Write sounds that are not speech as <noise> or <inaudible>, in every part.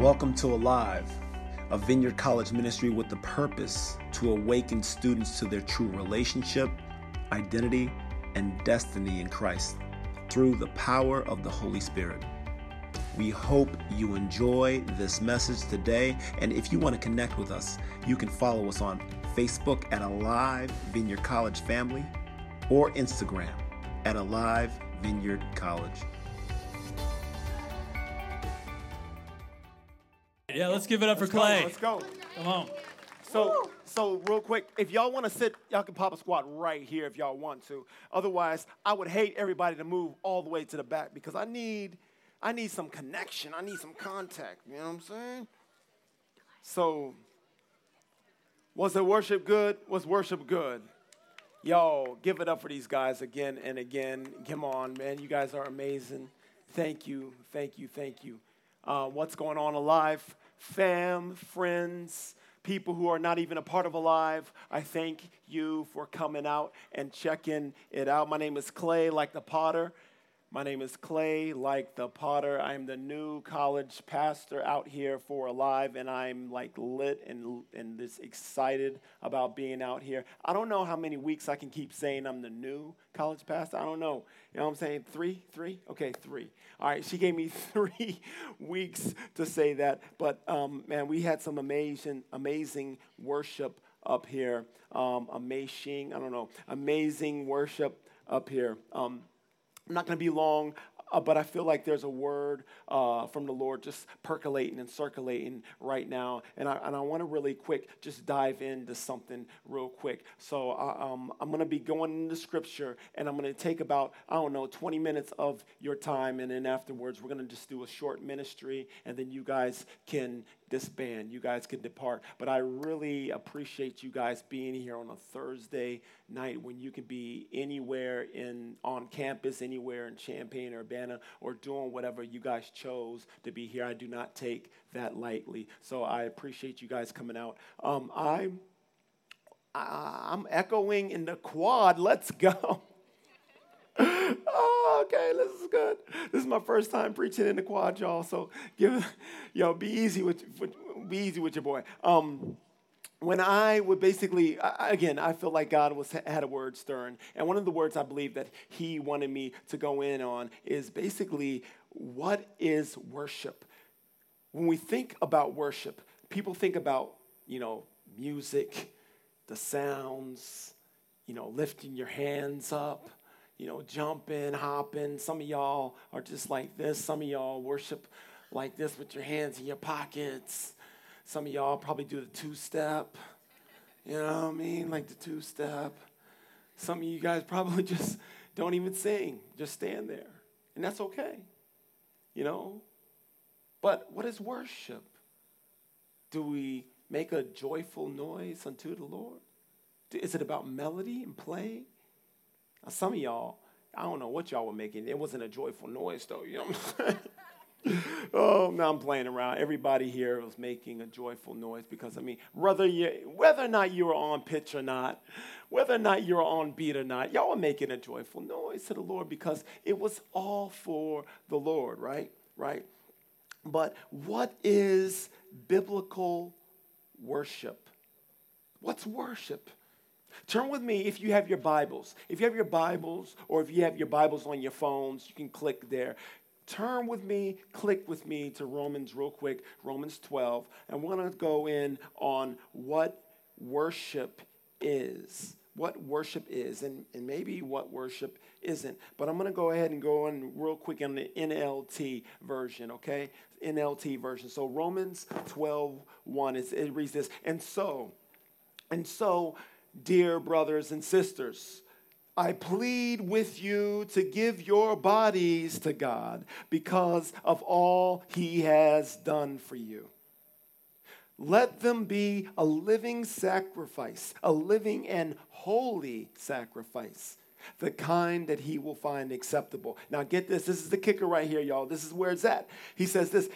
Welcome to Alive, a Vineyard College ministry with the purpose to awaken students to their true relationship, identity, and destiny in Christ through the power of the Holy Spirit. We hope you enjoy this message today. And if you want to connect with us, you can follow us on Facebook at Alive Vineyard College Family or Instagram at Alive Vineyard College. Yeah, let's give it up Let's for go, Clay. Let's go. Come on. So, so real quick, if y'all want to sit, y'all can pop a squat right here if y'all want to. Otherwise, I would hate everybody to move all the way to the back because I need, I need some connection. I need some contact. You know what I'm saying? So, was the worship good? Was worship good? Yo, give it up for these guys again and again. Come on, man. You guys are amazing. Thank you, thank you, thank you. Uh, what's going on alive? Fam, friends, people who are not even a part of Alive, I thank you for coming out and checking it out. My name is Clay, like the potter. My name is Clay, like the potter. I'm the new college pastor out here for Alive, and I'm like lit and, and just excited about being out here. I don't know how many weeks I can keep saying I'm the new college pastor. I don't know. You know what I'm saying? Three? Three? Okay, three. All right, she gave me <laughs> three weeks to say that. But um, man, we had some amazing, amazing worship up here. Um, amazing, I don't know, amazing worship up here. Um, I'm not going to be long, uh, but I feel like there's a word uh, from the Lord just percolating and circulating right now. And I, and I want to really quick just dive into something real quick. So uh, um, I'm going to be going into scripture and I'm going to take about, I don't know, 20 minutes of your time. And then afterwards, we're going to just do a short ministry and then you guys can disband. You guys can depart. But I really appreciate you guys being here on a Thursday night when you can be anywhere in on campus, anywhere in Champaign, Urbana, or doing whatever you guys chose to be here. I do not take that lightly. So I appreciate you guys coming out. Um, I'm I'm echoing in the quad. Let's go. <laughs> oh, okay, this is good. This is my first time preaching in the quad, y'all. So give, yo, be easy with, with be easy with your boy. Um, when I would basically, again, I feel like God was had a word stern, and one of the words I believe that He wanted me to go in on is basically what is worship. When we think about worship, people think about you know music, the sounds, you know, lifting your hands up, you know, jumping, hopping. Some of y'all are just like this. Some of y'all worship like this with your hands in your pockets. Some of y'all probably do the two step. You know what I mean? Like the two step. Some of you guys <laughs> probably just don't even sing, just stand there. And that's okay. You know? But what is worship? Do we make a joyful noise unto the Lord? Is it about melody and playing? Now, some of y'all, I don't know what y'all were making. It wasn't a joyful noise, though. You know what I'm saying? <laughs> oh, now I'm playing around. Everybody here was making a joyful noise because, I mean, whether, you, whether or not you were on pitch or not, whether or not you were on beat or not, y'all were making a joyful noise to the Lord because it was all for the Lord, right? Right? But what is biblical worship? What's worship? Turn with me if you have your Bibles. If you have your Bibles or if you have your Bibles on your phones, you can click there. Turn with me, click with me to Romans real quick, Romans 12. And we're going to go in on what worship is. What worship is, and, and maybe what worship isn't. But I'm going to go ahead and go in real quick in the NLT version, okay? NLT version. So Romans 12, 1, it, it reads this. And so, and so, dear brothers and sisters, I plead with you to give your bodies to God because of all he has done for you. Let them be a living sacrifice, a living and holy sacrifice, the kind that he will find acceptable. Now, get this. This is the kicker right here, y'all. This is where it's at. He says this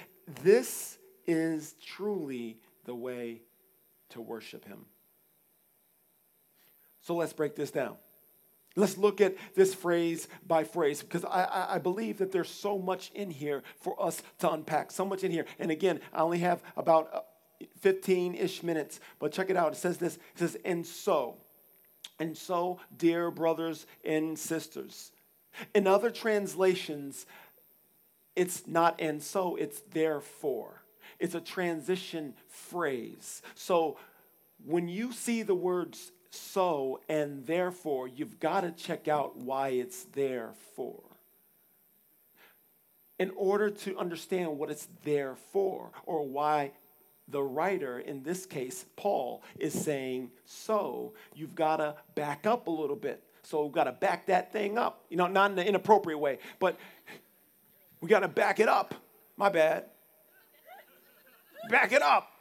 this is truly the way to worship him. So let's break this down. Let's look at this phrase by phrase because I, I, believe that there's so much in here for us to unpack, so much in here. And again, I only have about uh, 15 ish minutes, but check it out. It says this it says, and so, and so, dear brothers and sisters. In other translations, it's not and so, it's therefore. It's a transition phrase. So when you see the words so and therefore, you've got to check out why it's there for. In order to understand what it's there for, or why the writer, in this case, Paul, is saying so, you've got to back up a little bit. So we've got to back that thing up. You know, not in an inappropriate way, but we got to back it up. My bad. Back it up.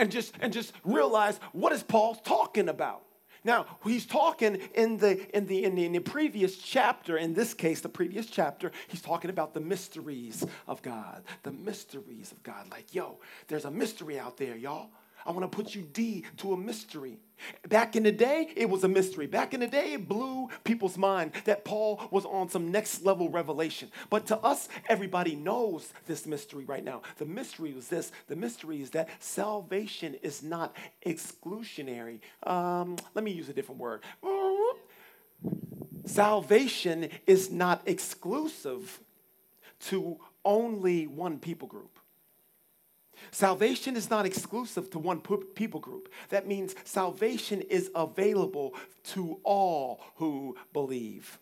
And just and just realize what is Paul talking about. Now, he's talking in the, in, the, in, the, in the previous chapter, in this case, the previous chapter, he's talking about the mysteries of God. The mysteries of God. Like, yo, there's a mystery out there, y'all. I want to put you D to a mystery. Back in the day, it was a mystery. Back in the day, it blew people's mind that Paul was on some next level revelation. But to us, everybody knows this mystery right now. The mystery was this the mystery is that salvation is not exclusionary. Um, let me use a different word. Salvation is not exclusive to only one people group. Salvation is not exclusive to one people group. That means salvation is available to all who believe.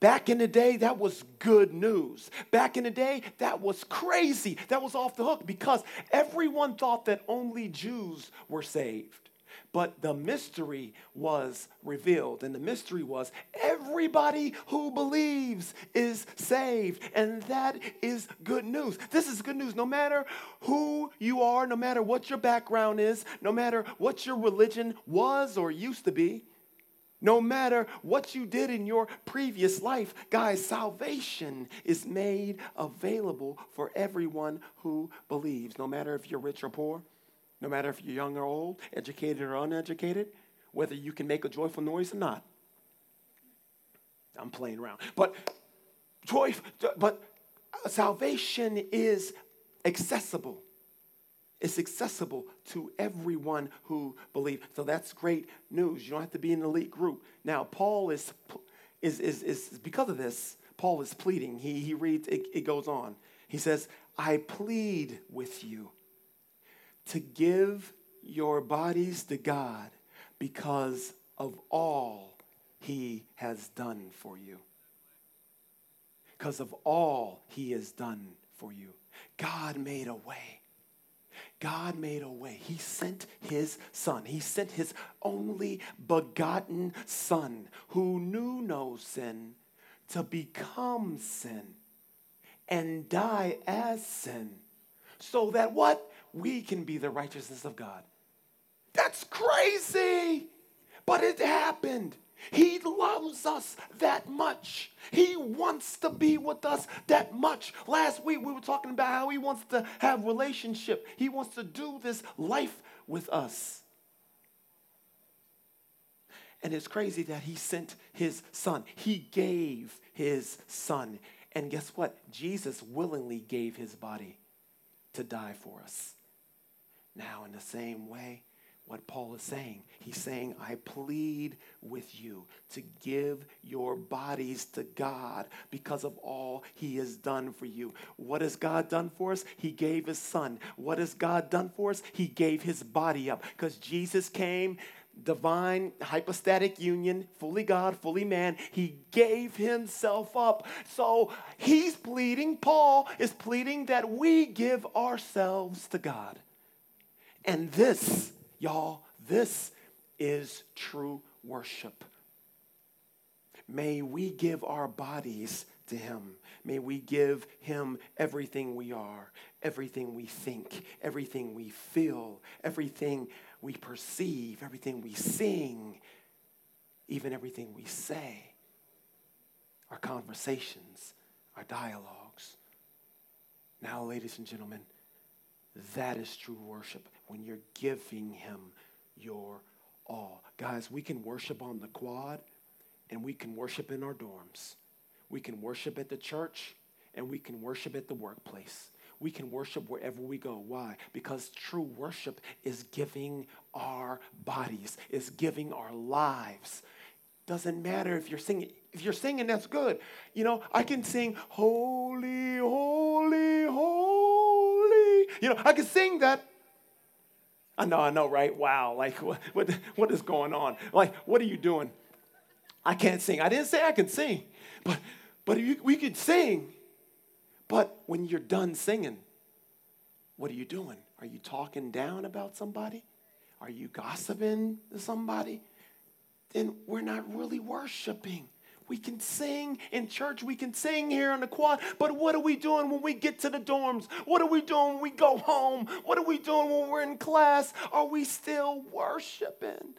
Back in the day, that was good news. Back in the day, that was crazy. That was off the hook because everyone thought that only Jews were saved. But the mystery was revealed, and the mystery was everybody who believes is saved, and that is good news. This is good news. No matter who you are, no matter what your background is, no matter what your religion was or used to be, no matter what you did in your previous life, guys, salvation is made available for everyone who believes, no matter if you're rich or poor no matter if you're young or old, educated or uneducated, whether you can make a joyful noise or not. I'm playing around. But joy, but salvation is accessible. It's accessible to everyone who believes. So that's great news. You don't have to be an elite group. Now, Paul is, is, is, is because of this, Paul is pleading. He, he reads, it, it goes on. He says, I plead with you to give your bodies to God because of all he has done for you. Because of all he has done for you. God made a way. God made a way. He sent his son. He sent his only begotten son who knew no sin to become sin and die as sin. So that what? We can be the righteousness of God. That's crazy, but it happened. He loves us that much. He wants to be with us that much. Last week we were talking about how he wants to have relationship. He wants to do this life with us. And it's crazy that he sent his son. He gave his son. And guess what? Jesus willingly gave his body to die for us. Now, in the same way, what Paul is saying, he's saying, I plead with you to give your bodies to God because of all he has done for you. What has God done for us? He gave his son. What has God done for us? He gave his body up because Jesus came divine hypostatic union, fully God, fully man. He gave himself up. So he's pleading, Paul is pleading that we give ourselves to God. And this, y'all, this is true worship. May we give our bodies to Him. May we give Him everything we are, everything we think, everything we feel, everything we perceive, everything we sing, even everything we say, our conversations, our dialogues. Now, ladies and gentlemen, that is true worship when you're giving him your all. Guys, we can worship on the quad and we can worship in our dorms. We can worship at the church and we can worship at the workplace. We can worship wherever we go. Why? Because true worship is giving our bodies, is giving our lives. Doesn't matter if you're singing. If you're singing, that's good. You know, I can sing, Holy, Holy, Holy. You know, I can sing that. I know, I know, right? Wow, like <laughs> what, what, what is going on? Like, what are you doing? I can't sing. I didn't say I can sing, but but you, we could sing. But when you're done singing, what are you doing? Are you talking down about somebody? Are you gossiping to somebody? Then we're not really worshiping. We can sing in church, we can sing here on the quad, but what are we doing when we get to the dorms? What are we doing when we go home? What are we doing when we're in class? Are we still worshiping?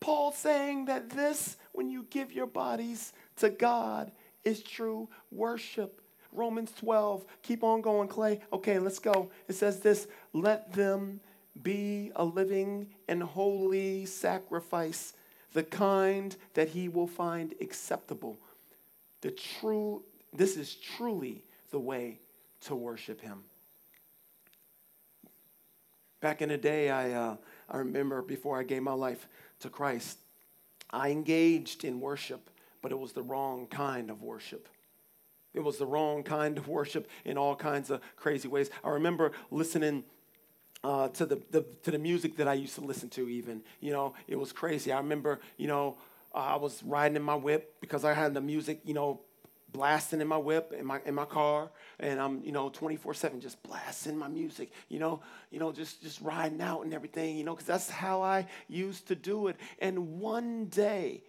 Paul's saying that this, when you give your bodies to God, is true worship. Romans 12, keep on going, Clay. Okay, let's go. It says this let them be a living and holy sacrifice, the kind that he will find acceptable. The true, this is truly the way to worship him. Back in the day, I, uh, I remember before I gave my life to Christ, I engaged in worship, but it was the wrong kind of worship. It was the wrong kind of worship in all kinds of crazy ways. I remember listening uh, to the, the, to the music that I used to listen to. Even you know, it was crazy. I remember you know uh, I was riding in my whip because I had the music you know blasting in my whip in my in my car and I'm you know 24/7 just blasting my music you know you know just just riding out and everything you know cuz that's how I used to do it and one day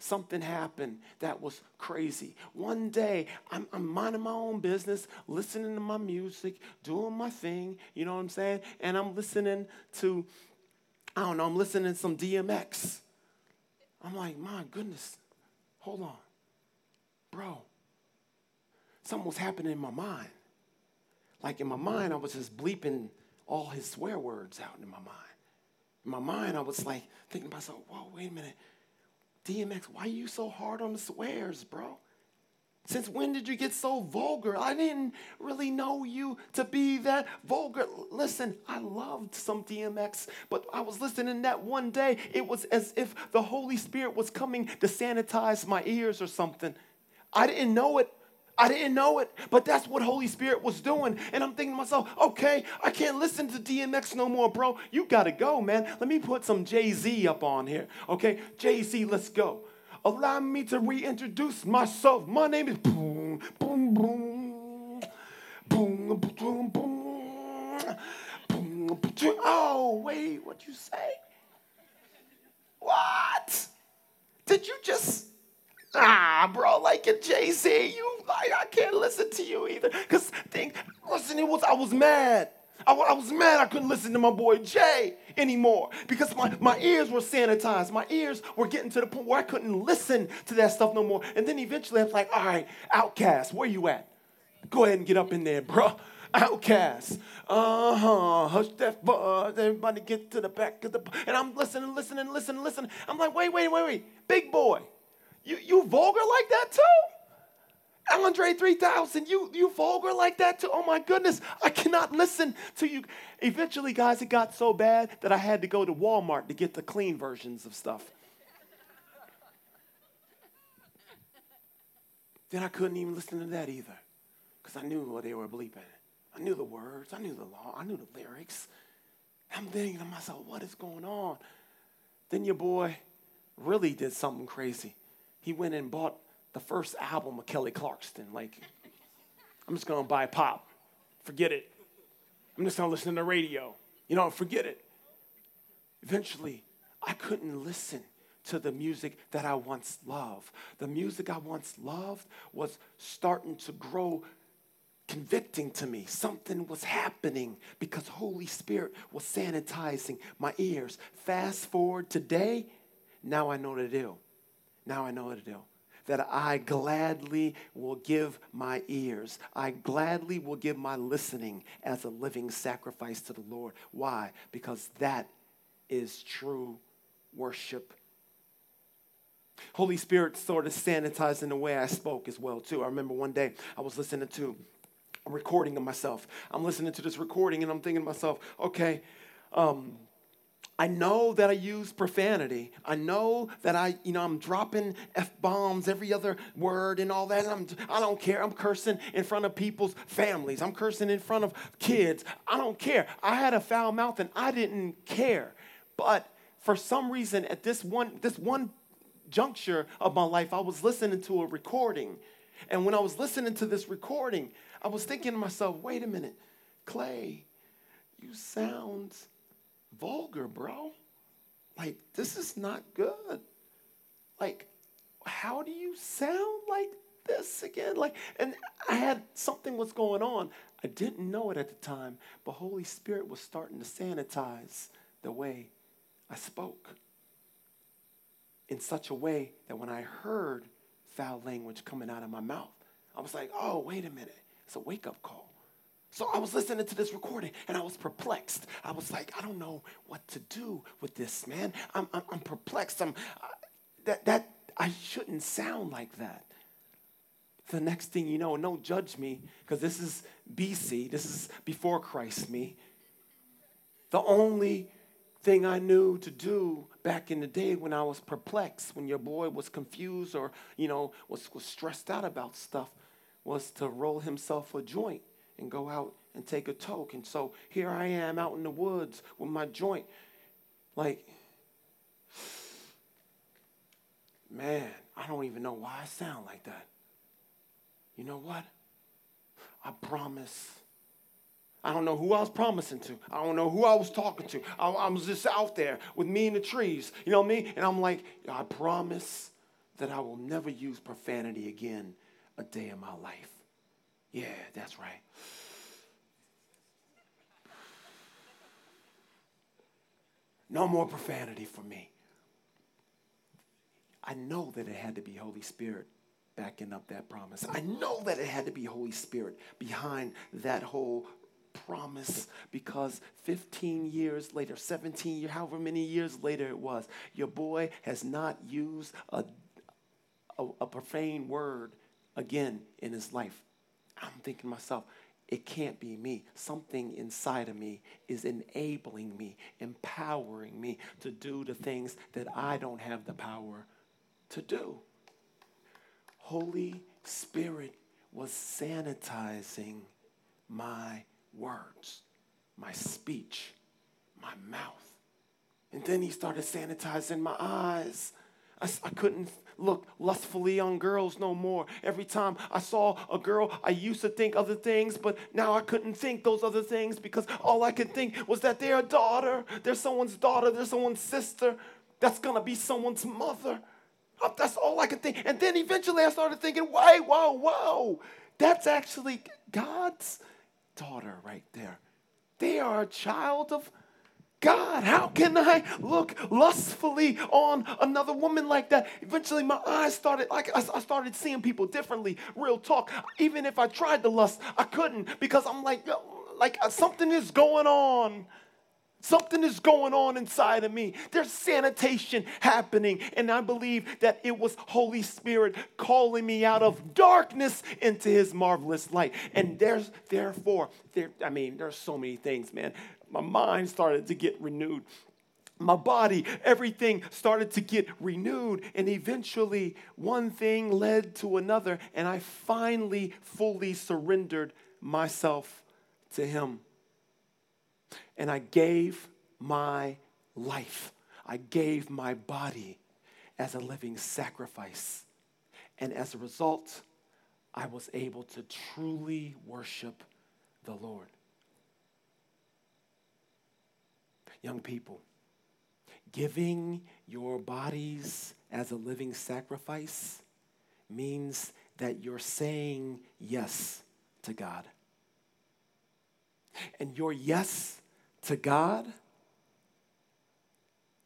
something happened that was crazy. One day, I'm, I'm, minding my own business, listening to my music, doing my thing, you know what I'm saying? And I'm listening to, I don't know, I'm listening to some DMX. I'm like, my goodness, hold on. Bro, something was happening in my mind. Like in my mind, I was just bleeping all his swear words out in my mind. In my mind, I was like thinking to myself, whoa, wait a minute DMX, why are you so hard on the swears, bro? Since when did you get so vulgar? I didn't really know you to be that vulgar. Listen, I loved some DMX, but I was listening that one day. It was as if the Holy Spirit was coming to sanitize my ears or something. I didn't know it I didn't know it, but that's what Holy Spirit was doing. And I'm thinking to myself, okay, I can't listen to DMX no more, bro. You gotta go, man. Let me put some Jay Z up on here. Okay, Jay Z, let's go. Allow me to reintroduce myself. My name is boom, boom, boom, boom, boom, boom, boom. Oh, wait, what you say? What? Did you just Ah, bro, like it, Z, you like I can't listen to you either. Cause think, listen, it was I was mad. I, I, was mad I couldn't listen to my boy Jay anymore because my, my ears were sanitized. My ears were getting to the point where I couldn't listen to that stuff no more. And then eventually I was like, all right, Outkast, where you at? Go ahead and get up in there, bro. <laughs> Outkast. Uh huh. Hush that buzz. Everybody get to the back of the. And I'm listening, listening, listening, listening. I'm like, wait, wait, wait, wait. Big boy. You, you vulgar like that too? Andre 3000, you, you vulgar like that too? Oh my goodness, I cannot listen to you. Eventually, guys, it got so bad that I had to go to Walmart to get the clean versions of stuff. then I couldn't even listen to that either because I knew what they were bleeping. I knew the words, I knew the law, I knew the lyrics. I'm thinking to myself, what is going on? Then your boy really did something crazy he went and bought the first album of Kelly Clarkson. Like, I'm just gonna buy pop. Forget it. I'm just gonna listen to the radio. You know, forget it. Eventually, I couldn't listen to the music that I once loved. The music I once loved was starting to grow convicting to me. Something was happening because Holy Spirit was sanitizing my ears. Fast forward today, now I know the deal. Now I know what to do. That I gladly will give my ears. I gladly will give my listening as a living sacrifice to the Lord. Why? Because that is true worship. Holy Spirit sort of sanitizing the way I spoke as well too. I remember one day I was listening to a recording of myself. I'm listening to this recording and I'm thinking to myself, okay, um, I know that I use profanity. I know that I, you know, I'm dropping f bombs every other word and all that. I'm, I don't care. I'm cursing in front of people's families. I'm cursing in front of kids. I don't care. I had a foul mouth and I didn't care. But for some reason, at this one, this one juncture of my life, I was listening to a recording. And when I was listening to this recording, I was thinking to myself, wait a minute, Clay, you sound vulgar, bro. Like, this is not good. Like, how do you sound like this again? Like, and I had something was going on. I didn't know it at the time, but Holy Spirit was starting to sanitize the way I spoke in such a way that when I heard foul language coming out of my mouth, I was like, oh, wait a minute. It's a wake up call. So I was listening to this recording and I was perplexed. I was like, I don't know what to do with this, man. I'm, I'm, I'm perplexed. I'm, uh, that, that, I shouldn't sound like that. The next thing you know, and don't judge me because this is BC, this is before Christ me. The only thing I knew to do back in the day when I was perplexed, when your boy was confused or, you know, was, was stressed out about stuff, was to roll himself a joint and go out and take a toke. And so here I am out in the woods with my joint. Like, man, I don't even know why I sound like that. You know what? I promise. I don't know who I was promising to. I don't know who I was talking to. I, I was just out there with me in the trees. You know mean? And I'm like, I promise that I will never use profanity again a day in my life. Yeah, that's right. No more profanity for me. I know that it had to be Holy Spirit backing up that promise. I know that it had to be Holy Spirit behind that whole promise because 15 years later, 17 years, however many years later it was, your boy has not used a, a, a profane word again in his life. I'm thinking to myself, it can't be me. Something inside of me is enabling me, empowering me to do the things that I don't have the power to do. Holy Spirit was sanitizing my words, my speech, my mouth. And then he started sanitizing my eyes. I, I couldn't look lustfully on girls no more. Every time I saw a girl, I used to think other things, but now I couldn't think those other things because all I could think was that they're a daughter, they're someone's daughter, they're someone's sister, that's gonna be someone's mother. Uh, that's all I could think. And then eventually I started thinking, wow, wow, wow, that's actually God's daughter right there. They are a child of God, how can I look lustfully on another woman like that? Eventually, my eyes started, like, I started seeing people differently. Real talk. Even if I tried to lust, I couldn't because I'm like, like uh, something is going on. Something is going on inside of me. There's sanitation happening. And I believe that it was Holy Spirit calling me out of darkness into his marvelous light. And there's therefore, there, I mean, there's so many things, man my mind started to get renewed. My body, everything started to get renewed. And eventually, one thing led to another. And I finally fully surrendered myself to Him. And I gave my life, I gave my body as a living sacrifice. And as a result, I was able to truly worship the Lord. Young people, giving your bodies as a living sacrifice means that you're saying yes to God. And your yes to God,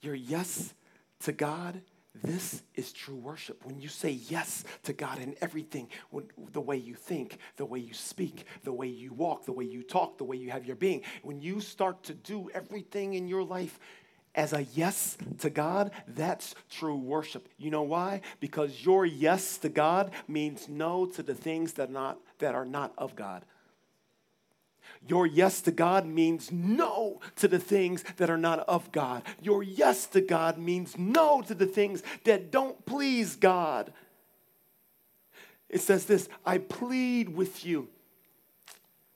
your yes to God this is true worship. When you say yes to God in everything, when, the way you think, the way you speak, the way you walk, the way you talk, the way you have your being, when you start to do everything in your life as a yes to God, that's true worship. You know why? Because your yes to God means no to the things that not, that are not of God. Your yes to God means no to the things that are not of God. Your yes to God means no to the things that don't please God. It says this I plead with you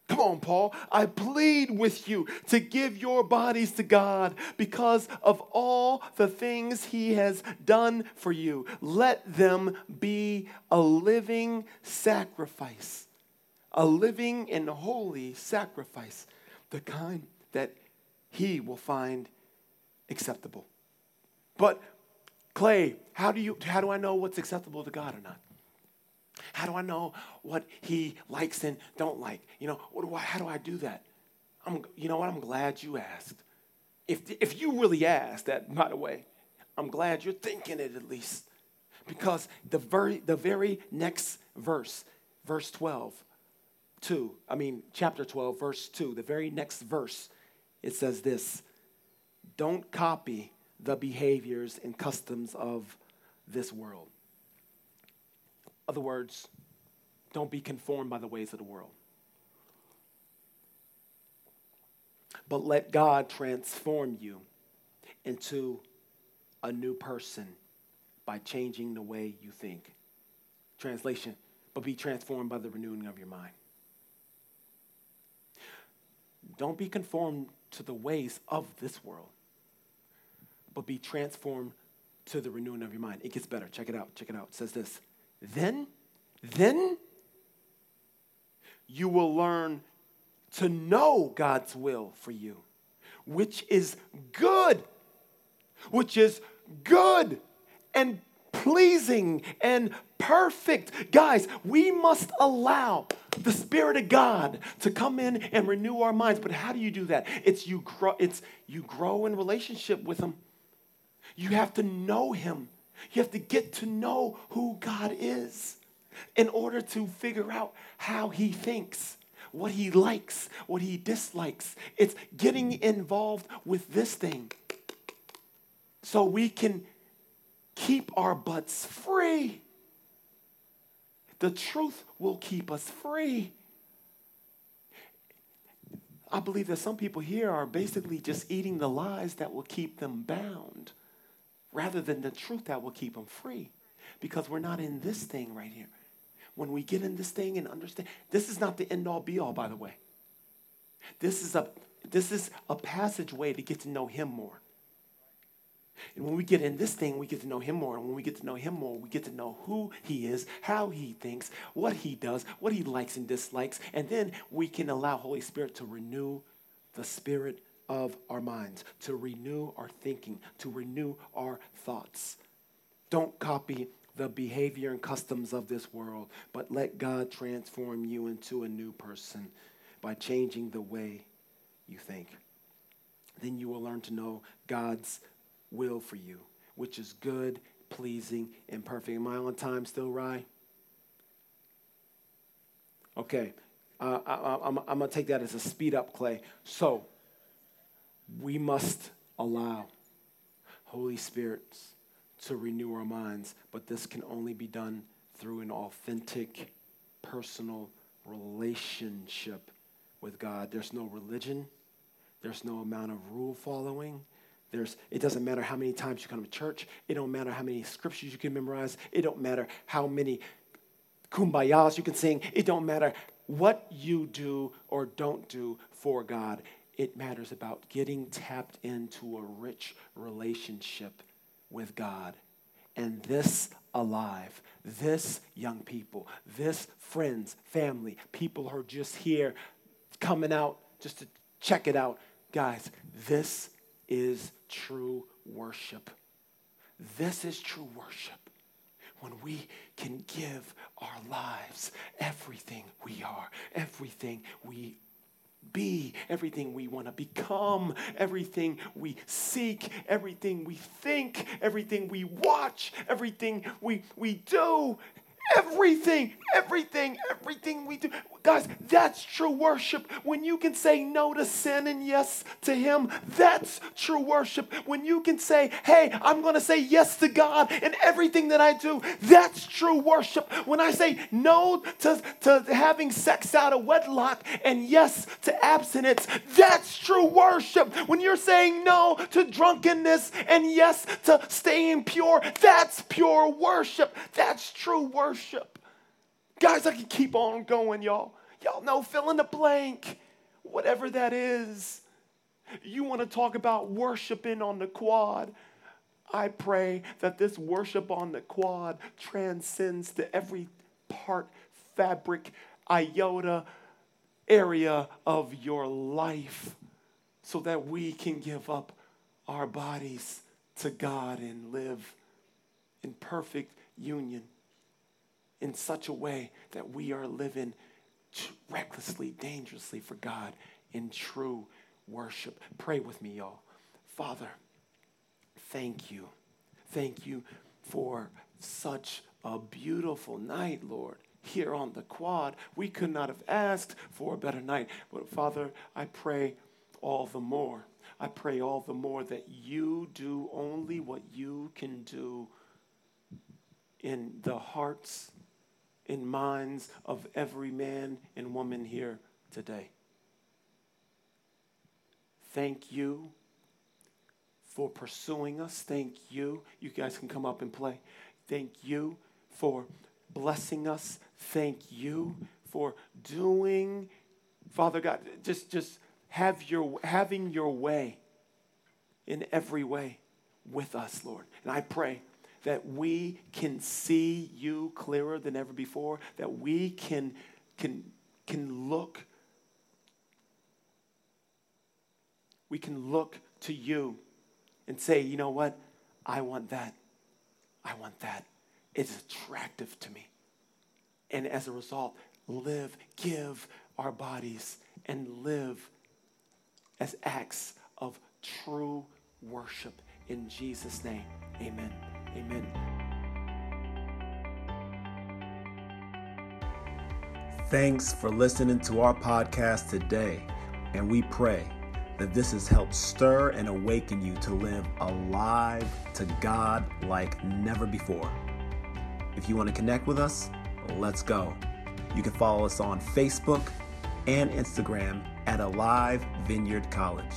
Come on, Paul. I plead with you to give your bodies to God because of all the things he has done for you. Let them be a living sacrifice, a living and holy sacrifice, the kind that he will find acceptable. But, Clay, how do, you, how do I know what's acceptable to God or not? How do I know what he likes and don't like? You know, do I, how do I do that? I'm, you know what? I'm glad you asked. If, if you really asked that, by the way, I'm glad you're thinking it at least. Because the very, the very next verse, verse 12, 2, I mean, chapter 12, verse 2, the very next verse, it says this Don't copy the behaviors and customs of this world other words, don't be conformed by the ways of the world. But let God transform you into a new person by changing the way you think. Translation, but be transformed by the renewing of your mind. Don't be conformed to the ways of this world, but be transformed to the renewing of your mind. It gets better. Check it out. Check it out. It says this then, then you will learn to know God's will for you, which is good, which is good and pleasing and perfect. Guys, we must allow the Spirit of God to come in and renew our minds. But how do you do that? It's you grow, it's you grow in relationship with Him. You have to know Him. You have to get to know who God is in order to figure out how He thinks, what He likes, what He dislikes. It's getting involved with this thing so we can keep our butts free. The truth will keep us free. I believe that some people here are basically just eating the lies that will keep them bound rather than the truth that will keep them free. Because we're not in this thing right here. When we get in this thing and understand, this is not the end all be all, by the way. This is a this is a passageway to get to know him more. And when we get in this thing, we get to know him more. And when we get to know him more, we get to know who he is, how he thinks, what he does, what he likes and dislikes. And then we can allow Holy Spirit to renew the spirit of our minds, to renew our thinking, to renew our thoughts. Don't copy the behavior and customs of this world, but let God transform you into a new person by changing the way you think. Then you will learn to know God's will for you, which is good, pleasing, and perfect. Am I on time still, Rye? Okay, uh, I, am going to take that as a speed up, Clay. So, we must allow Holy Spirit to renew our minds, but this can only be done through an authentic, personal relationship with God. There's no religion, there's no amount of rule following. There's, it doesn't matter how many times you come to church. It don't matter how many scriptures you can memorize. It don't matter how many kumbayas you can sing. It don't matter what you do or don't do for God it matters about getting tapped into a rich relationship with God. And this alive, this young people, this friends, family, people who are just here coming out just to check it out. Guys, this is true worship. This is true worship. When we can give our lives everything we are, everything we be, everything we want to become, everything we seek, everything we think, everything we watch, everything we, we do, everything, everything, everything we do. Guys, that's true worship. When you can say no to sin and yes to Him, that's true worship. When you can say, hey, I'm going to say yes to God in everything that I do, that's true worship. When I say no to, to having sex out of wedlock and yes to abstinence, that's true worship. When you're saying no to drunkenness and yes to staying pure, that's pure worship. That's true worship. Guys, I can keep on going, y'all. Y'all know fill in the blank, whatever that is. You want to talk about worshiping on the quad. I pray that this worship on the quad transcends to every part, fabric, iota, area of your life so that we can give up our bodies to God and live in perfect union in such a way that we are living recklessly, dangerously for God in true worship. Pray with me, y'all. Father, thank you. Thank you for such a beautiful night, Lord. Here on the quad, we could not have asked for a better night. But Father, I pray all the more. I pray all the more that you do only what you can do in the hearts in minds of every man and woman here today. Thank you for pursuing us. Thank you. You guys can come up and play. Thank you for blessing us. Thank you for doing, Father God, just, just have your, having your way in every way with us, Lord. And I pray that we can see you clearer than ever before, that we can, can, can look. We can look to you and say, you know what? I want that. I want that. It's attractive to me. And as a result, live, give our bodies and live as acts of true worship. In Jesus' name, amen. Amen. Thanks for listening to our podcast today, and we pray that this has helped stir and awaken you to live alive to God like never before. If you want to connect with us, let's go. You can follow us on Facebook and Instagram at Alive Vineyard College.